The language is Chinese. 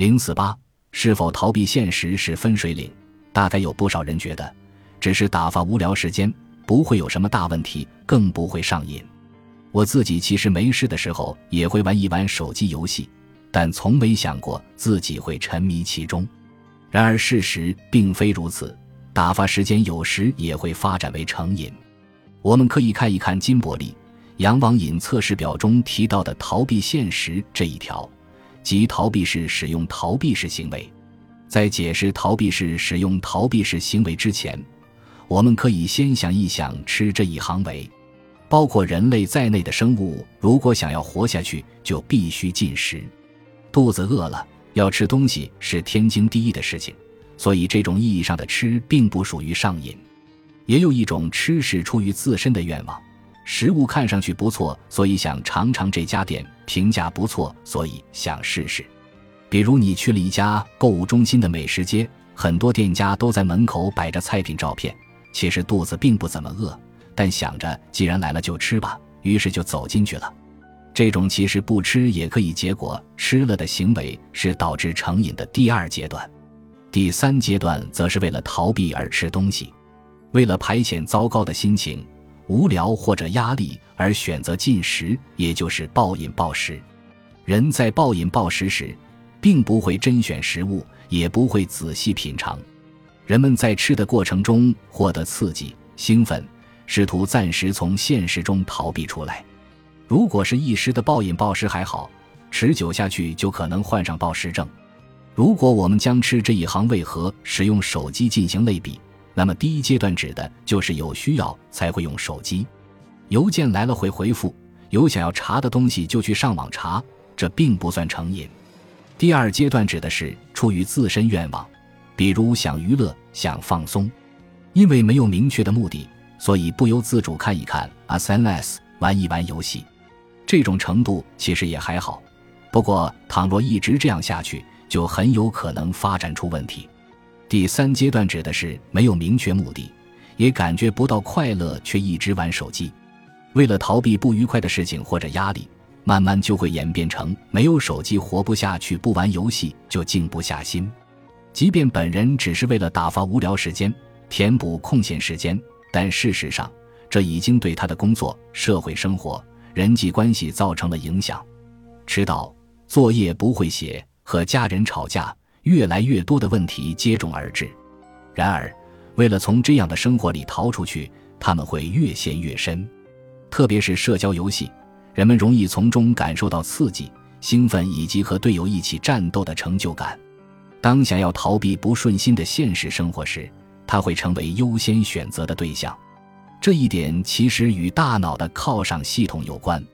零四八，是否逃避现实是分水岭？大概有不少人觉得，只是打发无聊时间，不会有什么大问题，更不会上瘾。我自己其实没事的时候也会玩一玩手机游戏，但从没想过自己会沉迷其中。然而事实并非如此，打发时间有时也会发展为成瘾。我们可以看一看金伯利阳网瘾测试表中提到的逃避现实这一条，即逃避式使用逃避式行为。在解释逃避式使用逃避式行为之前，我们可以先想一想吃这一行为。包括人类在内的生物，如果想要活下去，就必须进食。肚子饿了，要吃东西是天经地义的事情。所以，这种意义上的吃并不属于上瘾。也有一种吃是出于自身的愿望，食物看上去不错，所以想尝尝这家店，评价不错，所以想试试。比如，你去了一家购物中心的美食街，很多店家都在门口摆着菜品照片，其实肚子并不怎么饿。但想着既然来了就吃吧，于是就走进去了。这种其实不吃也可以结果吃了的行为，是导致成瘾的第二阶段。第三阶段则是为了逃避而吃东西，为了排遣糟糕的心情、无聊或者压力而选择进食，也就是暴饮暴食。人在暴饮暴食时，并不会甄选食物，也不会仔细品尝。人们在吃的过程中获得刺激、兴奋。试图暂时从现实中逃避出来。如果是一时的暴饮暴食还好，持久下去就可能患上暴食症。如果我们将吃这一行为和使用手机进行类比，那么第一阶段指的就是有需要才会用手机，邮件来了会回复，有想要查的东西就去上网查，这并不算成瘾。第二阶段指的是出于自身愿望，比如想娱乐、想放松，因为没有明确的目的。所以不由自主看一看 SNS，玩一玩游戏，这种程度其实也还好。不过，倘若一直这样下去，就很有可能发展出问题。第三阶段指的是没有明确目的，也感觉不到快乐，却一直玩手机，为了逃避不愉快的事情或者压力，慢慢就会演变成没有手机活不下去，不玩游戏就静不下心。即便本人只是为了打发无聊时间，填补空闲时间。但事实上，这已经对他的工作、社会生活、人际关系造成了影响。迟到、作业不会写和家人吵架，越来越多的问题接踵而至。然而，为了从这样的生活里逃出去，他们会越陷越深。特别是社交游戏，人们容易从中感受到刺激、兴奋以及和队友一起战斗的成就感。当想要逃避不顺心的现实生活时，他会成为优先选择的对象，这一点其实与大脑的犒赏系统有关。